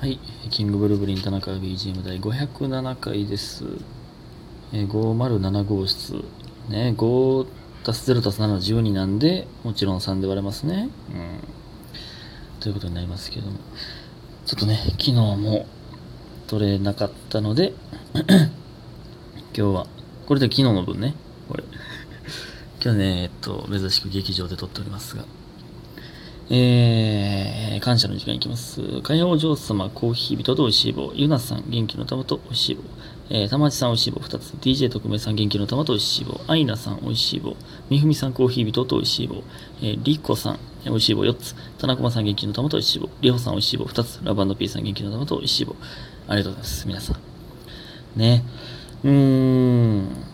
はい、キングブルーブリン田中 BGM 第507回です。えー507号室。ね、5たす0たす7は12なんで、もちろん3で割れますね。うん。ということになりますけども。ちょっとね、昨日も取れなかったので、今日は、これで昨日の分ね、これ。今日ね、えっと、珍しく劇場で撮っておりますが、えー、感謝の時間いきます。かやお嬢様、コーヒー人と美味しい棒。ゆなさん、元気の玉と美味しい棒。えー、たまちさん、美味しい棒2つ。DJ 特命さん、元気の玉と美味しい棒。あいなさん、美味しい棒。みふみさん、コーヒー人と美味しい棒。えー、りこさん、美味しい棒4つ。田中間さん、元気の玉と美味しい棒。りほさん、美味しい棒2つ。ラブピーさん、元気の玉と美味しい棒。ありがとうございます。皆さん。ね。うーん。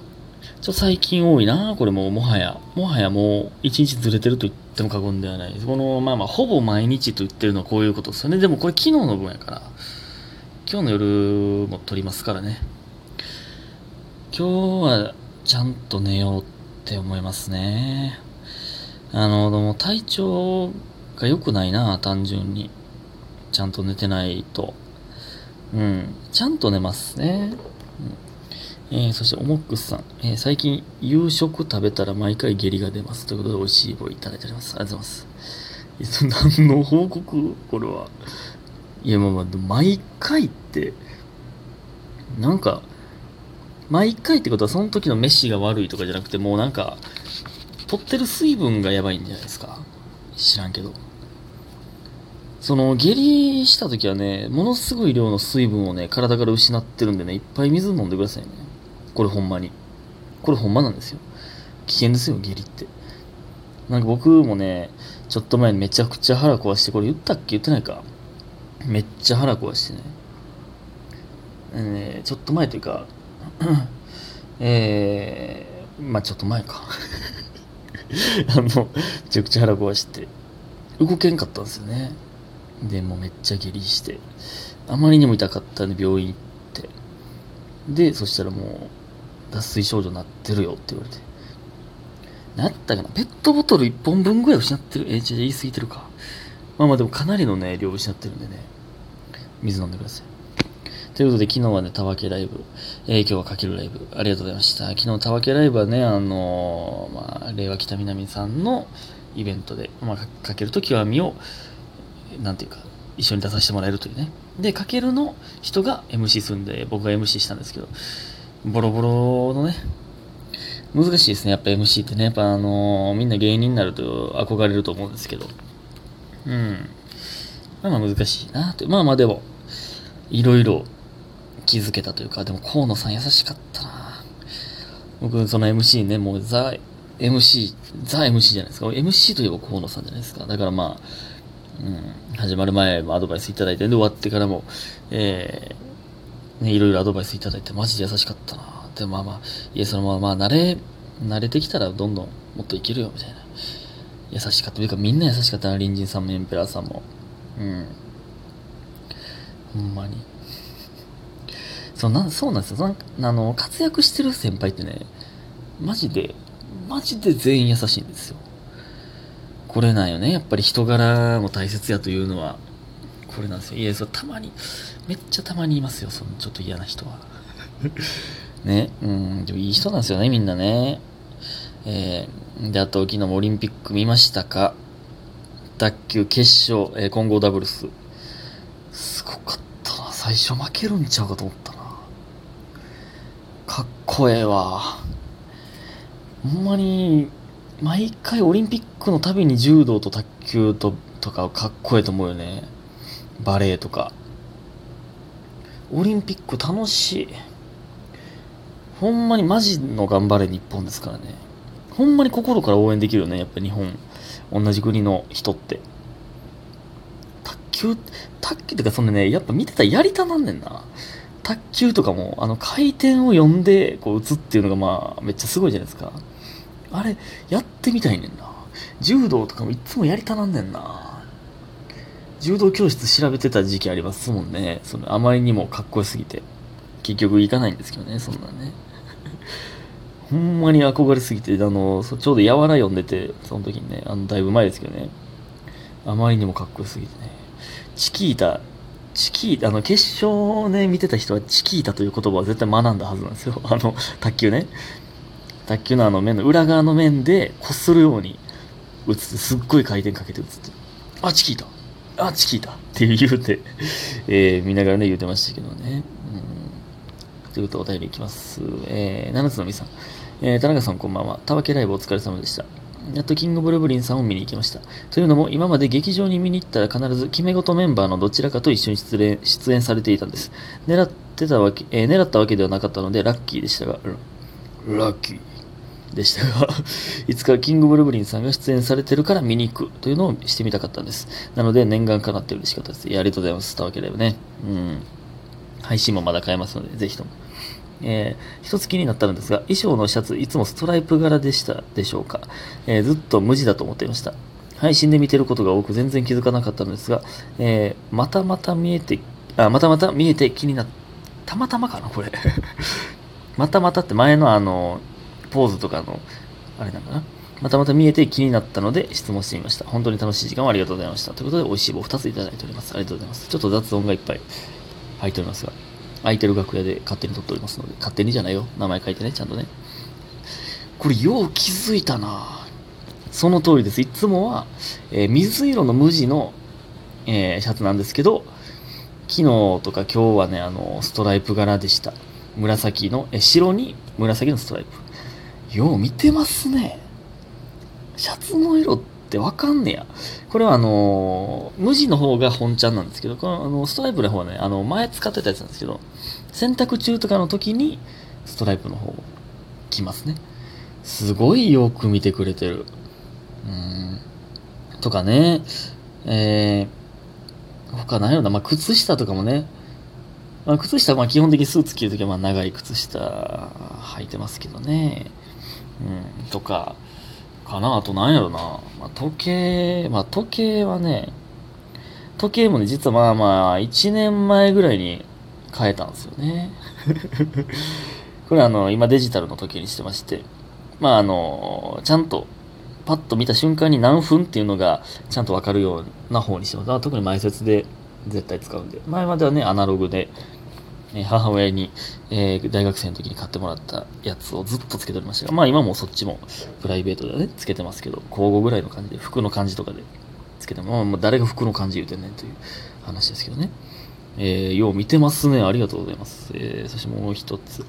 ちょっと最近多いなこれももはや。もはやもう一日ずれてると言っても過言ではない。この、まあまあ、ほぼ毎日と言ってるのはこういうことですよね。でもこれ昨日の分やから。今日の夜も撮りますからね。今日はちゃんと寝ようって思いますね。あの、でも体調が良くないな単純に。ちゃんと寝てないと。うん。ちゃんと寝ますね。うんえー、そして、オモックスさん、えー最近、夕食食べたら毎回下痢が出ます。ということで、美味しい棒いただいております。ありがとうございます。いや、そ何の報告これは。いや、まあまあ、毎回って、なんか、毎回ってことは、その時の飯が悪いとかじゃなくて、もうなんか、取ってる水分がやばいんじゃないですか。知らんけど。その、下痢した時はね、ものすごい量の水分をね、体から失ってるんでね、いっぱい水飲んでくださいね。これほんまに。これほんまなんですよ。危険ですよ、下痢って。なんか僕もね、ちょっと前めちゃくちゃ腹壊して、これ言ったっけ言ってないか。めっちゃ腹壊してね。えーちょっと前というか、えー、まあちょっと前か。あの、めちゃくちゃ腹壊して、動けんかったんですよね。で、もめっちゃ下痢して、あまりにも痛かったんで病院行って、で、そしたらもう、脱水症状になってるよって言われて。なったかな？ペットボトル1本分ぐらい失ってる？え、じゃ言い過ぎてるか。まあまあでもかなりのね、量失ってるんでね。水飲んでください。ということで、昨日はね、たわけライブ、えー今日はかけるライブ、ありがとうございました。昨日、たわけライブはね、あのーまあ、令和北南さんのイベントで、まあ、かかけると極みを、なんていうか、一緒に出させてもらえるというね。で、かけるの人が MC するんで、僕が MC したんですけど、ボロボロのね、難しいですね、やっぱ MC ってね。やっぱあのーみんな芸人になると憧れると思うんですけど。うん。まあまあ難しいなと。まあまあでも、いろいろ気づけたというか、でも河野さん優しかったな僕、その MC ね、もうザ、MC、ザ MC じゃないですか。MC といえば河野さんじゃないですか。だからまあ、うん、始まる前もアドバイスいただいて、で、終わってからも、えー、ね、いろいろアドバイスいただいて、マジで優しかったなでもまあまあ、いや、そのまま、まあ、慣れ、慣れてきたらどんどんもっといけるよ、みたいな。優しかった。というか、みんな優しかったな、隣人さんもエンペラーさんも。うん。ほんまに。そうなんそうなんですよそのあの活躍してる先輩ってねマジでマジで全員優しいんですよこれなんよねやっぱり人柄も大切やというのはこれなんですよ。いやそうたまにめっちゃたまにいますよそのちょっと嫌な人は。ね。うんでもいい人なんですよねみんなね。えー、であと昨日もオリンピック見ましたか？卓球決勝、えー混合ダブルス。すごかったな。最初負けるんちゃうかと思ったな。かっこええわ。ほんまに毎回オリンピックのたびに柔道と卓球ととかかっこええと思うよねバレエとかオリンピック楽しいほんまにマジの頑張れ日本ですからねほんまに心から応援できるよねやっぱ日本同じ国の人って卓球、卓球ってかそのね、やっぱ見てたらやりたなんねんな。卓球とかも、あの回転を読んで、こう打つっていうのがまあ、めっちゃすごいじゃないですか。あれ、やってみたいねんな。柔道とかもいつもやりたなんねんな。柔道教室調べてた時期ありますもんね。そのあまりにもかっこよすぎて。結局行かないんですけどね、そんなね。ほんまに憧れすぎて、あの、ちょうど柔ら読んでて、その時にね、あの、だいぶ前ですけどね。あまりにもかっこよすぎてね。チキータ、チキータ、あの、決勝ね、見てた人はチキータという言葉を絶対学んだはずなんですよ。あの、卓球ね。卓球のあの面の裏側の面で、こするように打つ、すっごい回転かけて打つって。あ、チキータあ、チキータって言うて、えー、見ながらね、言うてましたけどね。うん。ということでお便りいきます。えー、七つのみさん。えー、田中さんこんばんは。たわけライブお疲れ様でした。やっとキングブルブリンさんを見に行きました。というのも、今まで劇場に見に行ったら必ず決め事メンバーのどちらかと一緒に出演出演されていたんです。狙ってたわけ、えー、狙ったわけではなかったので、ラッキーでしたが、ラッキーでしたが いつかキングブルブリンさんが出演されてるから見に行くというのをしてみたかったんです。なので、念願かなって嬉しかったです。いや、ありがとうございます。たわけではね。うん。配信もまだ買えますので、ぜひとも。えー、一つ気になったのですが、衣装のシャツ、いつもストライプ柄でしたでしょうか、えー、ずっと無地だと思っていました。配信で見てることが多く全然気づかなかったのですが、えー、またまた見えて、あ、またまた見えて気になった、たまたまかな、これ。またまたって前のあの、ポーズとかの、あれなんかな。またまた見えて気になったので質問してみました。本当に楽しい時間をありがとうございました。ということで、美味しい棒2ついただいております。ありがとうございます。ちょっと雑音がいっぱい入っておりますが。空いてる楽屋で勝手に撮っておりますので、勝手にじゃないよ。名前書いてね、ちゃんとね。これ、よう気づいたなその通りです。いつもは、えー、水色の無地の、えー、シャツなんですけど、昨日とか今日はね、あの、ストライプ柄でした。紫の、え白に紫のストライプ。よう見てますね。シャツの色ってわかんねや。これはあのー、無地の方が本ちゃんなんですけど、このあのストライプの方はね、あの、前使ってたやつなんですけど、洗濯中とかの時にストライプの方着ますね。すごいよく見てくれてる。うん。とかね、えー、他ないよな、まあ、靴下とかもね、まあ、靴下、まあ、基本的にスーツ着るときは、まあ、長い靴下履いてますけどね。うん、とか、かなあとなんやろな。まあ、時計、まあ、時計はね、時計もね、実はまあまあ、1年前ぐらいに変えたんですよね。これあの、今デジタルの時計にしてまして、まああの、ちゃんと、パッと見た瞬間に何分っていうのがちゃんとわかるような方にしてます。特に前説で絶対使うんで。前まではね、アナログでえ母親に、えー、大学生の時に買ってもらったやつをずっとつけておりましたが、まあ今もそっちもプライベートでね、つけてますけど、交互ぐらいの感じで、服の感じとかでつけても、まあ、誰が服の感じ言うてんねんという話ですけどね。えー、よう見てますね。ありがとうございます。えー、そしてもう一つ。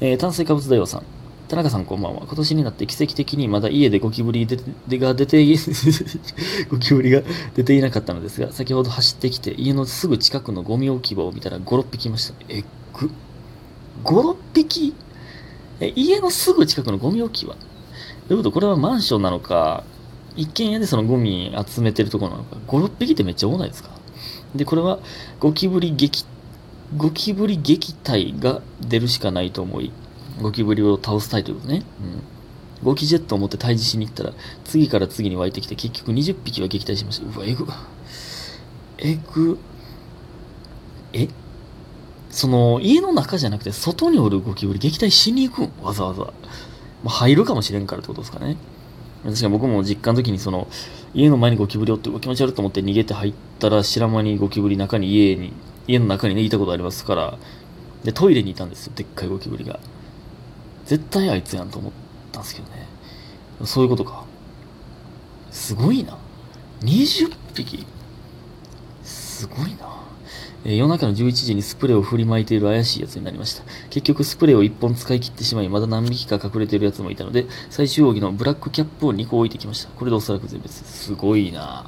えー、炭水化物大王さん。田中さんこんばんは。今年になって奇跡的にまだ家でゴキブリでが出て、ゴキブリが出ていなかったのですが、先ほど走ってきて家のすぐ近くのゴミ置き場を見たら5、6匹いました。えぐ、5、6匹え、家のすぐ近くのゴミ置き場？どういうこと？これはマンションなのか、一軒家でそのゴミ集めてるとこなのか、5、6匹ってめっちゃ多ないですか？で、これはゴキブリ撃、ゴキブリ撃退が出るしかないと思い、ゴキブリを倒すタイトルね。うん。ゴキジェットを持って退治しに行ったら、次から次に湧いてきて、結局20匹は撃退しました。うわ、えぐ。えぐ。え？その、家の中じゃなくて、外におるゴキブリ撃退しに行くん？わざわざ。まあ、入るかもしれんからってことですかね。確かに僕も実家の時に、その、家の前にゴキブリおって気持ち悪いと思って逃げて入ったら、知ら間にゴキブリ中に家に、家の中にね、いたことありますから、で、トイレにいたんですよ、でっかいゴキブリが。絶対あいつやんと思ったんですけどね。そういうことか。すごいな。20匹すごいな。え、夜中の11時にスプレーを振りまいている怪しいやつになりました。結局スプレーを1本使い切ってしまい、まだ何匹か隠れているやつもいたので、最終奥義のブラックキャップを2個置いてきました。これでおそらく全滅です。すごいな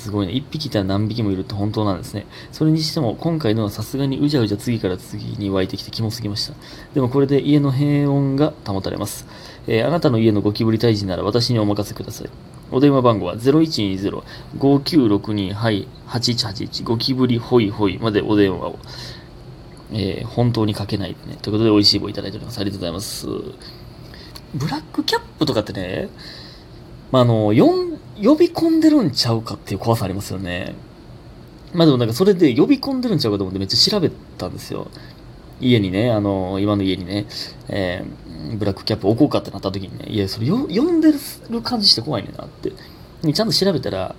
すごいね。1匹いたら何匹もいるって本当なんですね。それにしても、今回のはさすがにうじゃうじゃ次から次に湧いてきてキモすぎました。でもこれで家の平穏が保たれます。えー、あなたの家のゴキブリ退治なら私にお任せください。お電話番号は0120-5962-8181ゴキブリホイホイまでお電話を、えー、本当にかけないでね。ということで美味しい棒いただいております。ありがとうございます。ブラックキャップとかってね、まあ、あの、4呼び込んでるんちゃうかっていう怖さありますよね。まあでもなんかそれで呼び込んでるんちゃうかと思ってめっちゃ調べたんですよ。家にね、あの、今の家にね、えー、ブラックキャップ置こうかってなった時にね、いや、それよ呼んでる感じして怖いねんなって。ちゃんと調べたら、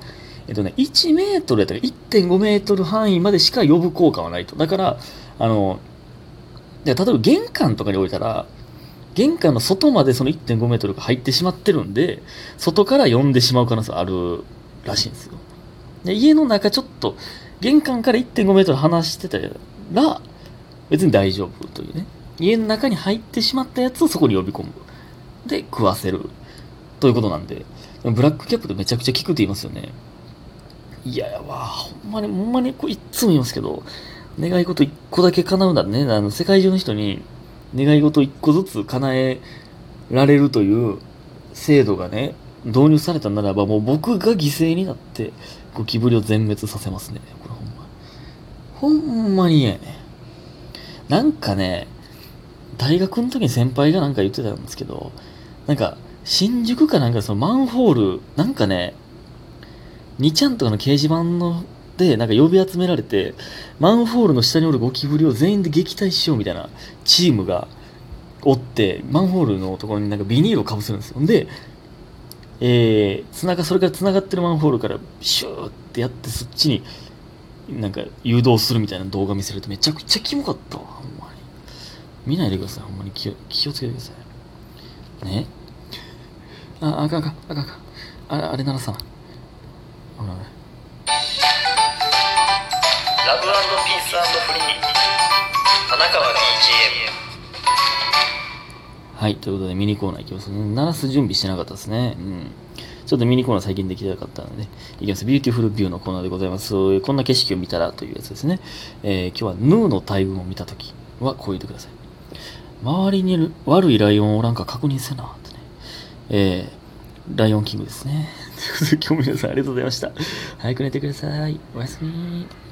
えっとね、1メートルやったら1.5メートル範囲までしか呼ぶ効果はないと。だから、あの、例えば玄関とかに置いたら、玄関の外までその1.5メートルが入ってしまってるんで、外から呼んでしまう可能性あるらしいんですよ。で家の中ちょっと、玄関から1.5メートル離してたら、別に大丈夫というね。家の中に入ってしまったやつをそこに呼び込む。で、食わせる。ということなんで、ブラックキャップってめちゃくちゃ効くって言いますよね。いややわ、ほんまに、ほんまに、こういっつも言いますけど、願い事一個だけ叶うんだね。あの、世界中の人に願い事一個ずつ叶えられるという制度がね、導入されたならば、もう僕が犠牲になって、ゴキブリを全滅させますね。これほんま。ほんまに嫌やね。なんかね、大学の時に先輩がなんか言ってたんですけど、なんか、新宿かなんかそのマンホール、なんかね、2ちゃんとかの掲示板ので、なんか呼び集められて、マンホールの下におるゴキブリを全員で撃退しようみたいなチームがおって、マンホールのところになんかビニールをかぶせるんですよ。で、えー、つなが、それから繋がってるマンホールからシューってやってそっちになんか誘導するみたいな動画見せるとめちゃくちゃキモかったわ、ほんまに。見ないでください、ほんまに気を気をつけてください。ねあ、あかんあかん、あかんあかん。あれ、あれ鳴らさな。ほら、ラ花川 BGM はい、ということでミニコーナーいきますね。鳴らす準備してなかったですね。うん。ちょっとミニコーナー最近できなかったので、いきます。ビューティフルビューのコーナーでございます。こんな景色を見たらというやつですね。えー今日はヌーの大群を見たときはこう言ってください。周りに悪いライオンおらんか確認せなってね。えー、ライオンキングですね。ということで今日も皆さんありがとうございました。早く寝てください。おやすみ。